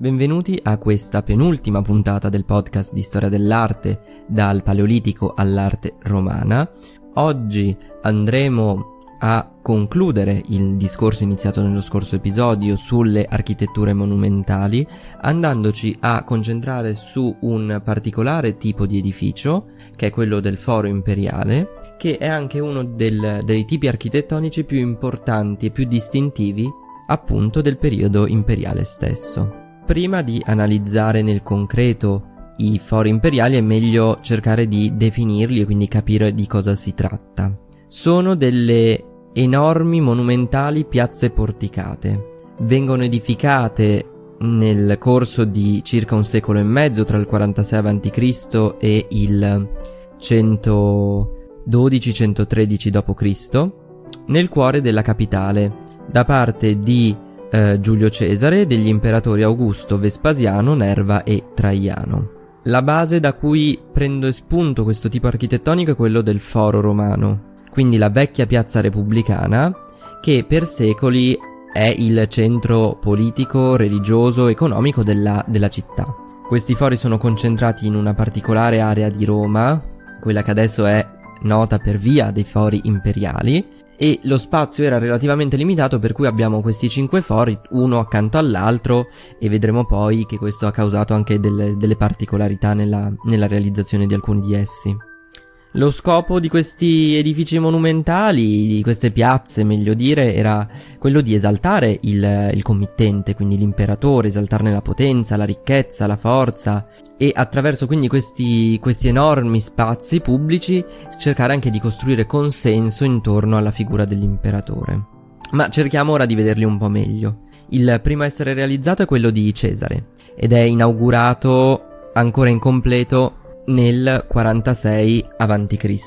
Benvenuti a questa penultima puntata del podcast di storia dell'arte dal Paleolitico all'arte romana. Oggi andremo a concludere il discorso iniziato nello scorso episodio sulle architetture monumentali, andandoci a concentrare su un particolare tipo di edificio, che è quello del foro imperiale, che è anche uno del, dei tipi architettonici più importanti e più distintivi appunto del periodo imperiale stesso. Prima di analizzare nel concreto i fori imperiali è meglio cercare di definirli e quindi capire di cosa si tratta. Sono delle enormi monumentali piazze porticate. Vengono edificate nel corso di circa un secolo e mezzo tra il 46 a.C. e il 112-113 d.C. nel cuore della capitale da parte di eh, Giulio Cesare degli imperatori Augusto, Vespasiano, Nerva e Traiano. La base da cui prendo spunto questo tipo architettonico è quello del foro romano, quindi la vecchia piazza repubblicana che per secoli è il centro politico, religioso, economico della, della città. Questi fori sono concentrati in una particolare area di Roma, quella che adesso è nota per via dei fori imperiali, e lo spazio era relativamente limitato per cui abbiamo questi cinque fori uno accanto all'altro e vedremo poi che questo ha causato anche delle, delle particolarità nella, nella realizzazione di alcuni di essi. Lo scopo di questi edifici monumentali, di queste piazze, meglio dire, era quello di esaltare il, il, committente, quindi l'imperatore, esaltarne la potenza, la ricchezza, la forza e attraverso quindi questi, questi enormi spazi pubblici cercare anche di costruire consenso intorno alla figura dell'imperatore. Ma cerchiamo ora di vederli un po' meglio. Il primo a essere realizzato è quello di Cesare ed è inaugurato ancora incompleto nel 46 a.C.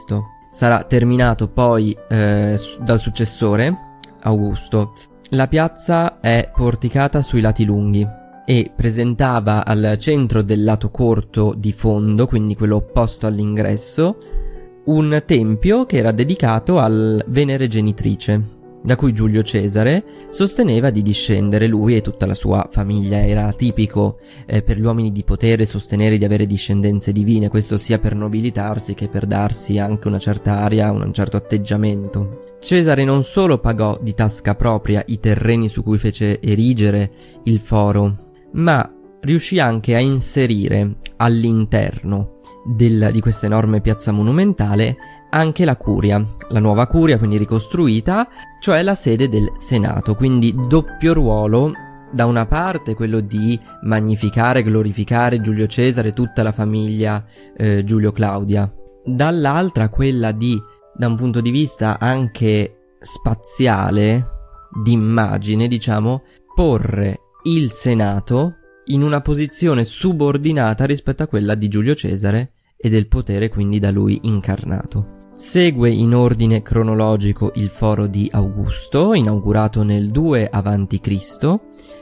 Sarà terminato poi eh, dal successore, Augusto. La piazza è porticata sui lati lunghi e presentava al centro del lato corto di fondo, quindi quello opposto all'ingresso, un tempio che era dedicato al Venere Genitrice, da cui Giulio Cesare sosteneva di discendere lui e tutta la sua famiglia. Era tipico eh, per gli uomini di potere sostenere di avere discendenze divine, questo sia per nobilitarsi che per darsi anche una certa aria, un certo atteggiamento. Cesare non solo pagò di tasca propria i terreni su cui fece erigere il foro, ma riuscì anche a inserire all'interno del, di questa enorme piazza monumentale anche la curia, la nuova curia quindi ricostruita, cioè la sede del Senato, quindi doppio ruolo da una parte quello di magnificare, glorificare Giulio Cesare e tutta la famiglia eh, Giulio Claudia, dall'altra quella di, da un punto di vista anche spaziale, di immagine, diciamo, porre il Senato in una posizione subordinata rispetto a quella di Giulio Cesare e del potere quindi da lui incarnato. Segue in ordine cronologico il foro di Augusto, inaugurato nel 2 a.C.,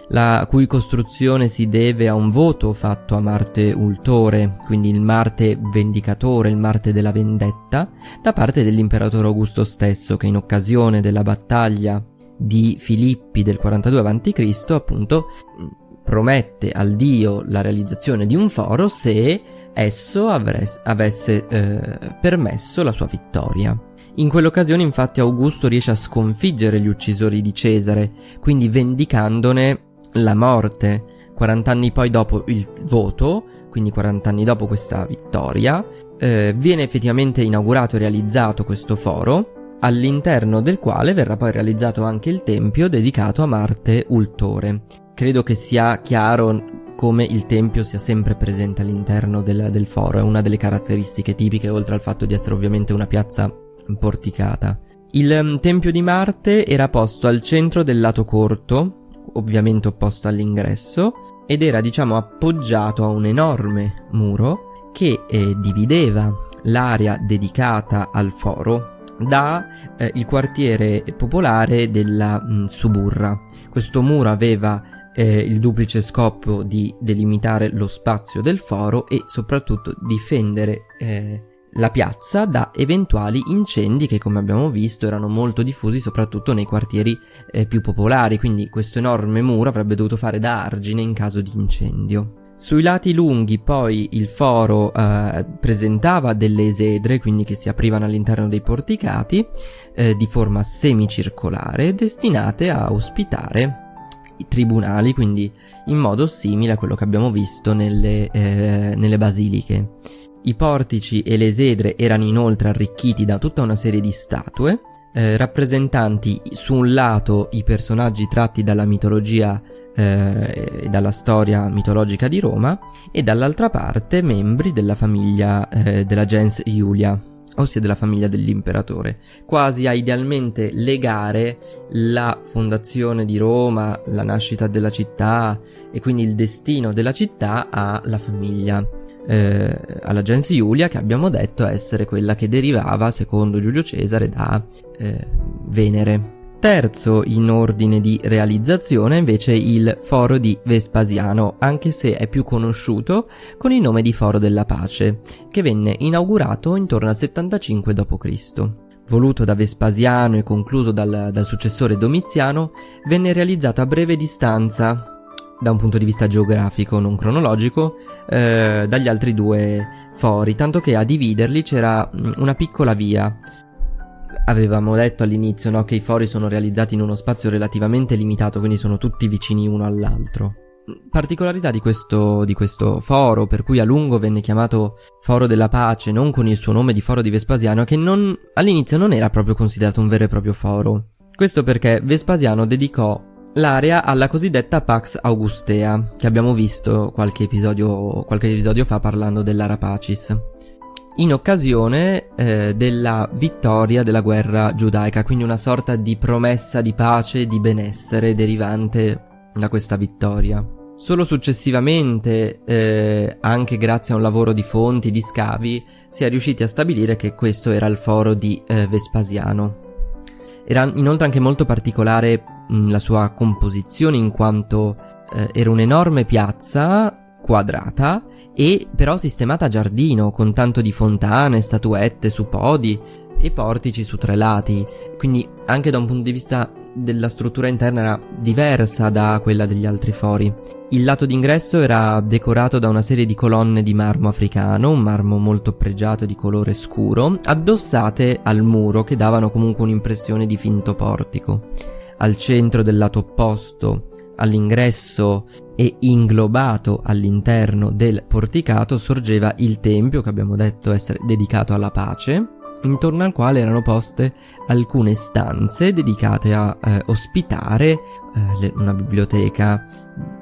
la cui costruzione si deve a un voto fatto a Marte Ultore, quindi il Marte vendicatore, il Marte della vendetta, da parte dell'imperatore Augusto stesso, che in occasione della battaglia di Filippi del 42 a.C., appunto, promette al dio la realizzazione di un foro se esso avres- avesse eh, permesso la sua vittoria. In quell'occasione infatti Augusto riesce a sconfiggere gli uccisori di Cesare, quindi vendicandone la morte. 40 anni poi dopo il voto, quindi 40 anni dopo questa vittoria, eh, viene effettivamente inaugurato e realizzato questo foro, all'interno del quale verrà poi realizzato anche il tempio dedicato a Marte Ultore. Credo che sia chiaro come il tempio sia sempre presente all'interno del, del foro, è una delle caratteristiche tipiche, oltre al fatto di essere ovviamente una piazza porticata. Il um, tempio di Marte era posto al centro del lato corto, ovviamente opposto all'ingresso, ed era diciamo appoggiato a un enorme muro che eh, divideva l'area dedicata al foro da eh, il quartiere popolare della mh, Suburra. Questo muro aveva eh, il duplice scopo di delimitare lo spazio del foro e soprattutto difendere eh, la piazza da eventuali incendi che come abbiamo visto erano molto diffusi soprattutto nei quartieri eh, più popolari, quindi questo enorme muro avrebbe dovuto fare da argine in caso di incendio. Sui lati lunghi poi il foro eh, presentava delle esedre, quindi che si aprivano all'interno dei porticati, eh, di forma semicircolare, destinate a ospitare i tribunali, quindi in modo simile a quello che abbiamo visto nelle, eh, nelle basiliche. I portici e le esedre erano inoltre arricchiti da tutta una serie di statue, eh, rappresentanti su un lato i personaggi tratti dalla mitologia eh, dalla storia mitologica di Roma e dall'altra parte membri della famiglia eh, della gens Iulia, ossia della famiglia dell'imperatore, quasi a idealmente legare la fondazione di Roma, la nascita della città e quindi il destino della città alla famiglia eh, alla gens Iulia che abbiamo detto essere quella che derivava, secondo Giulio Cesare, da eh, Venere. Terzo in ordine di realizzazione invece il Foro di Vespasiano, anche se è più conosciuto con il nome di Foro della Pace, che venne inaugurato intorno al 75 d.C. Voluto da Vespasiano e concluso dal, dal successore Domiziano, venne realizzato a breve distanza da un punto di vista geografico, non cronologico, eh, dagli altri due fori, tanto che a dividerli c'era mm, una piccola via. Avevamo detto all'inizio no, che i fori sono realizzati in uno spazio relativamente limitato, quindi sono tutti vicini uno all'altro. Particolarità di questo, di questo foro, per cui a lungo venne chiamato Foro della Pace, non con il suo nome di Foro di Vespasiano, che non, all'inizio non era proprio considerato un vero e proprio foro. Questo perché Vespasiano dedicò l'area alla cosiddetta Pax Augustea, che abbiamo visto qualche episodio, qualche episodio fa parlando dell'Ara Pacis, in occasione eh, della vittoria della guerra giudaica, quindi una sorta di promessa di pace e di benessere derivante da questa vittoria. Solo successivamente, eh, anche grazie a un lavoro di fonti, di scavi, si è riusciti a stabilire che questo era il foro di eh, Vespasiano. Era inoltre anche molto particolare mh, la sua composizione in quanto eh, era un'enorme piazza quadrata e però sistemata a giardino con tanto di fontane, statuette su podi e portici su tre lati, quindi anche da un punto di vista della struttura interna era diversa da quella degli altri fori. Il lato d'ingresso era decorato da una serie di colonne di marmo africano, un marmo molto pregiato di colore scuro, addossate al muro che davano comunque un'impressione di finto portico. Al centro del lato opposto all'ingresso e inglobato all'interno del porticato sorgeva il tempio che abbiamo detto essere dedicato alla pace intorno al quale erano poste alcune stanze dedicate a eh, ospitare eh, le, una biblioteca,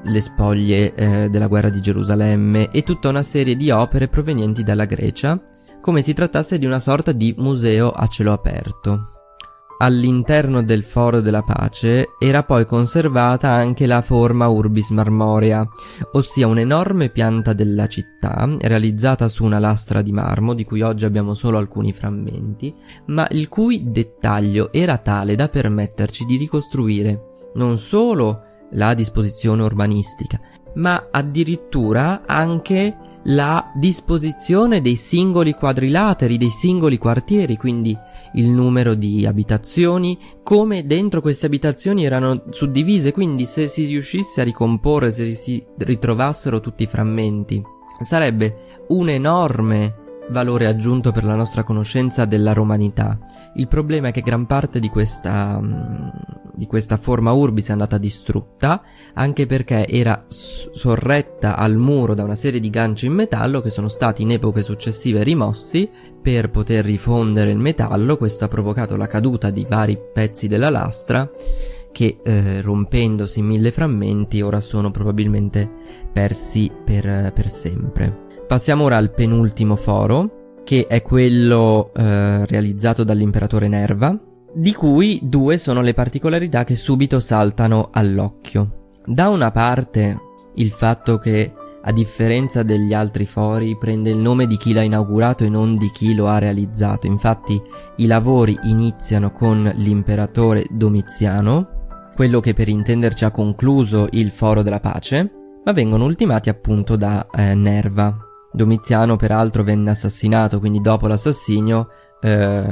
le spoglie eh, della guerra di Gerusalemme e tutta una serie di opere provenienti dalla Grecia, come si trattasse di una sorta di museo a cielo aperto. All'interno del Foro della Pace era poi conservata anche la forma Urbis Marmorea, ossia un'enorme pianta della città realizzata su una lastra di marmo di cui oggi abbiamo solo alcuni frammenti, ma il cui dettaglio era tale da permetterci di ricostruire non solo la disposizione urbanistica, ma addirittura anche la disposizione dei singoli quadrilateri, dei singoli quartieri, quindi il numero di abitazioni, come dentro queste abitazioni erano suddivise, quindi se si riuscisse a ricomporre, se si ritrovassero tutti i frammenti, sarebbe un enorme valore aggiunto per la nostra conoscenza della romanità. Il problema è che gran parte di questa, mm, di questa forma urbis è andata distrutta, anche perché era sorretta al muro da una serie di ganci in metallo che sono stati in epoche successive rimossi per poter rifondere il metallo. Questo ha provocato la caduta di vari pezzi della lastra che eh, rompendosi in mille frammenti ora sono probabilmente persi per, per sempre. Passiamo ora al penultimo foro, che è quello eh, realizzato dall'imperatore Nerva, di cui due sono le particolarità che subito saltano all'occhio. Da una parte il fatto che, a differenza degli altri fori, prende il nome di chi l'ha inaugurato e non di chi lo ha realizzato. Infatti i lavori iniziano con l'imperatore Domiziano, quello che per intenderci ha concluso il foro della pace, ma vengono ultimati appunto da eh, Nerva. Domiziano peraltro venne assassinato, quindi dopo l'assassinio eh,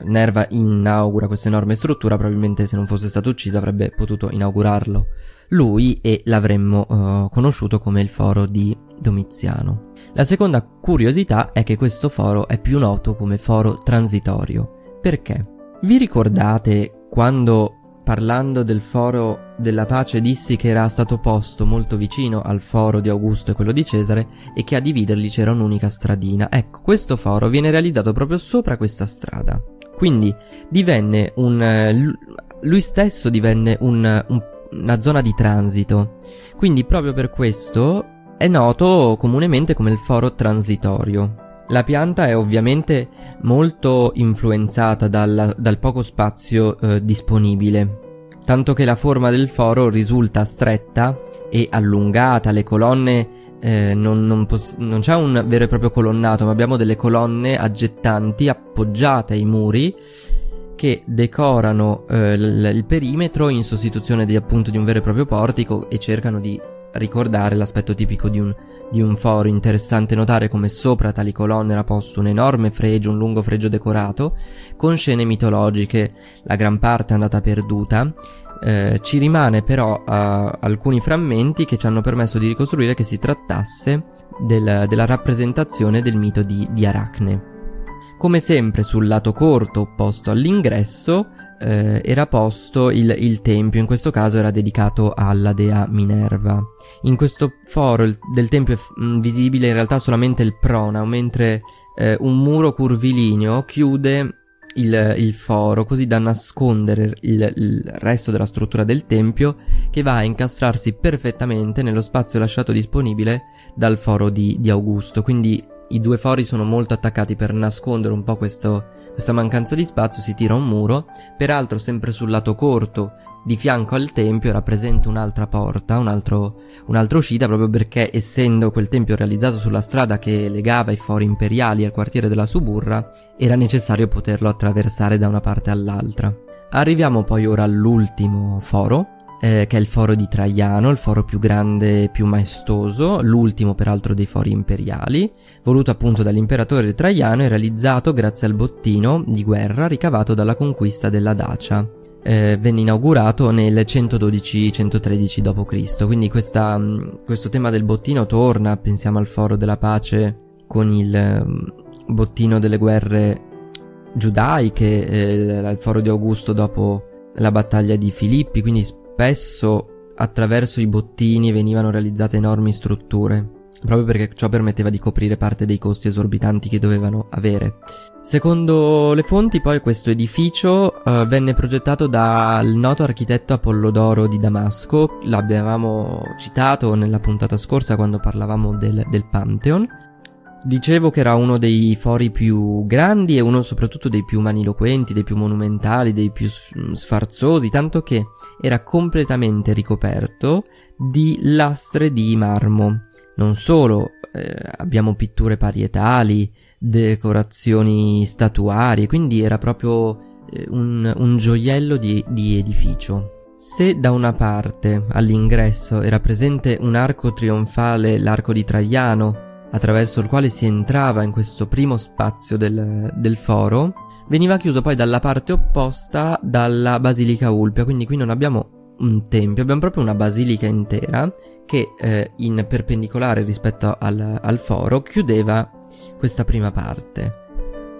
Nerva inaugura questa enorme struttura, probabilmente se non fosse stato ucciso avrebbe potuto inaugurarlo lui e l'avremmo eh, conosciuto come il foro di Domiziano. La seconda curiosità è che questo foro è più noto come foro transitorio. Perché? Vi ricordate quando parlando del foro della pace dissi che era stato posto molto vicino al foro di Augusto e quello di Cesare e che a dividerli c'era un'unica stradina. Ecco, questo foro viene realizzato proprio sopra questa strada. Quindi divenne un... lui stesso divenne un, un, una zona di transito. Quindi proprio per questo è noto comunemente come il foro transitorio. La pianta è ovviamente molto influenzata dal, dal poco spazio eh, disponibile, tanto che la forma del foro risulta stretta e allungata, le colonne eh, non, non, poss- non, c'è un vero e proprio colonnato, ma abbiamo delle colonne aggettanti appoggiate ai muri che decorano eh, l- il perimetro in sostituzione di, appunto di un vero e proprio portico e cercano di ricordare l'aspetto tipico di un, di un foro. Interessante notare come sopra tali colonne era posto un enorme fregio, un lungo fregio decorato, con scene mitologiche, la gran parte è andata perduta. Eh, ci rimane però uh, alcuni frammenti che ci hanno permesso di ricostruire che si trattasse del, della rappresentazione del mito di, di Aracne. Come sempre sul lato corto opposto all'ingresso eh, era posto il, il, tempio, in questo caso era dedicato alla dea Minerva. In questo foro il, del tempio è mh, mm, visibile in realtà solamente il pronao, mentre eh, un muro curvilineo chiude il, il, foro così da nascondere il, il, resto della struttura del tempio che va a incastrarsi perfettamente nello spazio lasciato disponibile dal foro di, di Augusto. Quindi i due fori sono molto attaccati per nascondere un po' questo, questa mancanza di spazio, si tira un muro, peraltro sempre sul lato corto, di fianco al tempio, era presente un'altra porta, un altro, un'altra uscita, proprio perché essendo quel tempio realizzato sulla strada che legava i fori imperiali al quartiere della Suburra, era necessario poterlo attraversare da una parte all'altra. Arriviamo poi ora all'ultimo foro, eh, che è il foro di Traiano, il foro più grande e più maestoso, l'ultimo peraltro dei fori imperiali, voluto appunto dall'imperatore Traiano e realizzato grazie al bottino di guerra ricavato dalla conquista della Dacia. Eh, venne inaugurato nel 112-113 d.C. Quindi questa, mm, questo tema del bottino torna, pensiamo al foro della pace con il um, bottino delle guerre giudaiche, eh, al foro di Augusto dopo la battaglia di Filippi, quindi Spesso attraverso i bottini venivano realizzate enormi strutture, proprio perché ciò permetteva di coprire parte dei costi esorbitanti che dovevano avere. Secondo le fonti, poi, questo edificio uh, venne progettato dal noto architetto Apollodoro di Damasco, l'abbiamo citato nella puntata scorsa quando parlavamo del, del Pantheon, Dicevo che era uno dei fori più grandi e uno soprattutto dei più maniloquenti, dei più monumentali, dei più sfarzosi, tanto che era completamente ricoperto di lastre di marmo. Non solo, eh, abbiamo pitture parietali, decorazioni statuarie, quindi era proprio eh, un, un, gioiello di, di edificio. Se da una parte all'ingresso era presente un arco trionfale, l'arco di Traiano, attraverso il quale si entrava in questo primo spazio del, del foro, veniva chiuso poi dalla parte opposta dalla Basilica Ulpia, quindi qui non abbiamo un tempio, abbiamo proprio una basilica intera che eh, in perpendicolare rispetto al, al, foro chiudeva questa prima parte.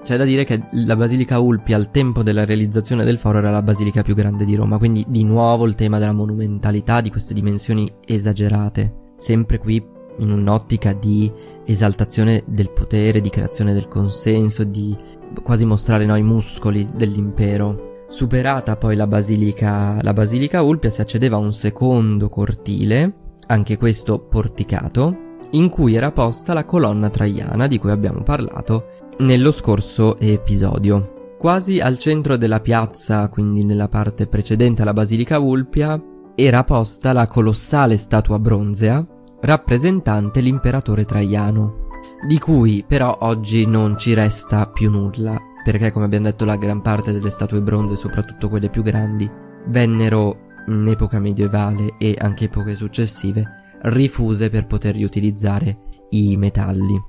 C'è da dire che la Basilica Ulpia al tempo della realizzazione del foro era la basilica più grande di Roma, quindi di nuovo il tema della monumentalità di queste dimensioni esagerate. Sempre qui in un'ottica di esaltazione del potere, di creazione del consenso, di quasi mostrare no, i muscoli dell'impero. Superata poi la basilica, la basilica Ulpia si accedeva a un secondo cortile, anche questo porticato, in cui era posta la colonna traiana di cui abbiamo parlato nello scorso episodio. Quasi al centro della piazza, quindi nella parte precedente alla basilica Ulpia, era posta la colossale statua bronzea rappresentante l'imperatore Traiano, di cui però oggi non ci resta più nulla, perché come abbiamo detto la gran parte delle statue bronze, soprattutto quelle più grandi, vennero in epoca medievale e anche epoche successive rifuse per poter riutilizzare i metalli.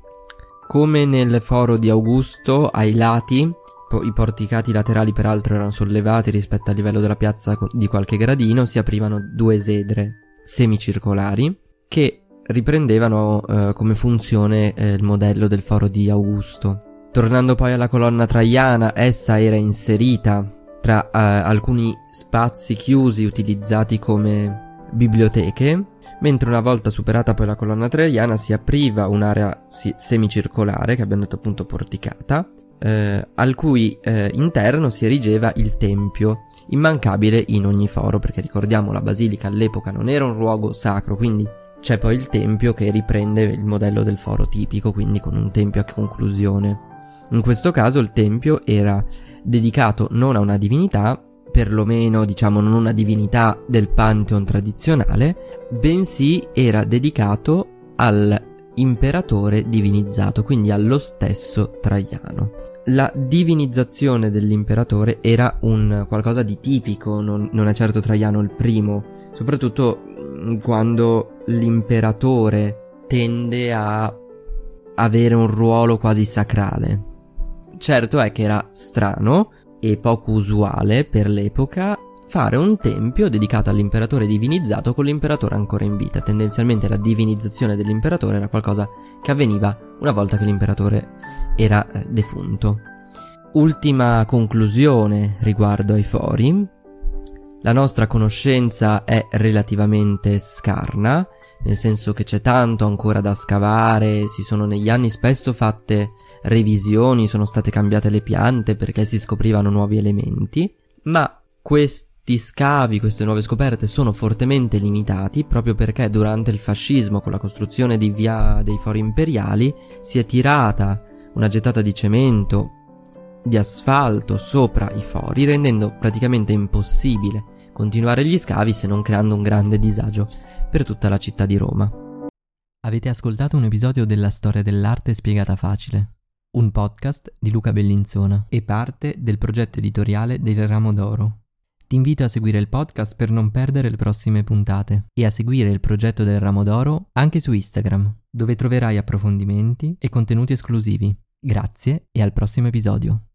Come nel foro di Augusto, ai lati, i porticati laterali peraltro erano sollevati rispetto al livello della piazza di qualche gradino, si aprivano due esedre semicircolari che riprendevano eh, come funzione eh, il modello del foro di Augusto. Tornando poi alla colonna traiana, essa era inserita tra eh, alcuni spazi chiusi utilizzati come biblioteche, mentre una volta superata poi la colonna traiana si apriva un'area si- semicircolare, che abbiamo detto appunto porticata, eh, al cui eh, interno si erigeva il tempio, immancabile in ogni foro, perché ricordiamo la basilica all'epoca non era un luogo sacro, quindi c'è poi il tempio che riprende il modello del foro tipico, quindi con un tempio a conclusione. In questo caso il tempio era dedicato non a una divinità, perlomeno diciamo non una divinità del pantheon tradizionale, bensì era dedicato all'imperatore divinizzato, quindi allo stesso Traiano. La divinizzazione dell'imperatore era un qualcosa di tipico, non, non è certo Traiano il primo, soprattutto quando l'imperatore tende a avere un ruolo quasi sacrale. Certo è che era strano e poco usuale per l'epoca fare un tempio dedicato all'imperatore divinizzato con l'imperatore ancora in vita. Tendenzialmente la divinizzazione dell'imperatore era qualcosa che avveniva una volta che l'imperatore era eh, defunto. Ultima conclusione riguardo ai fori. La nostra conoscenza è relativamente scarna, nel senso che c'è tanto ancora da scavare, si sono negli anni spesso fatte revisioni, sono state cambiate le piante perché si scoprivano nuovi elementi, ma questi scavi, queste nuove scoperte sono fortemente limitati proprio perché durante il fascismo con la costruzione di via dei fori imperiali si è tirata una gettata di cemento, di asfalto sopra i fori, rendendo praticamente impossibile continuare gli scavi se non creando un grande disagio per tutta la città di Roma. Avete ascoltato un episodio della storia dell'arte spiegata facile, un podcast di Luca Bellinzona e parte del progetto editoriale del Ramo d'Oro. Ti invito a seguire il podcast per non perdere le prossime puntate e a seguire il progetto del Ramo d'Oro anche su Instagram, dove troverai approfondimenti e contenuti esclusivi. Grazie e al prossimo episodio.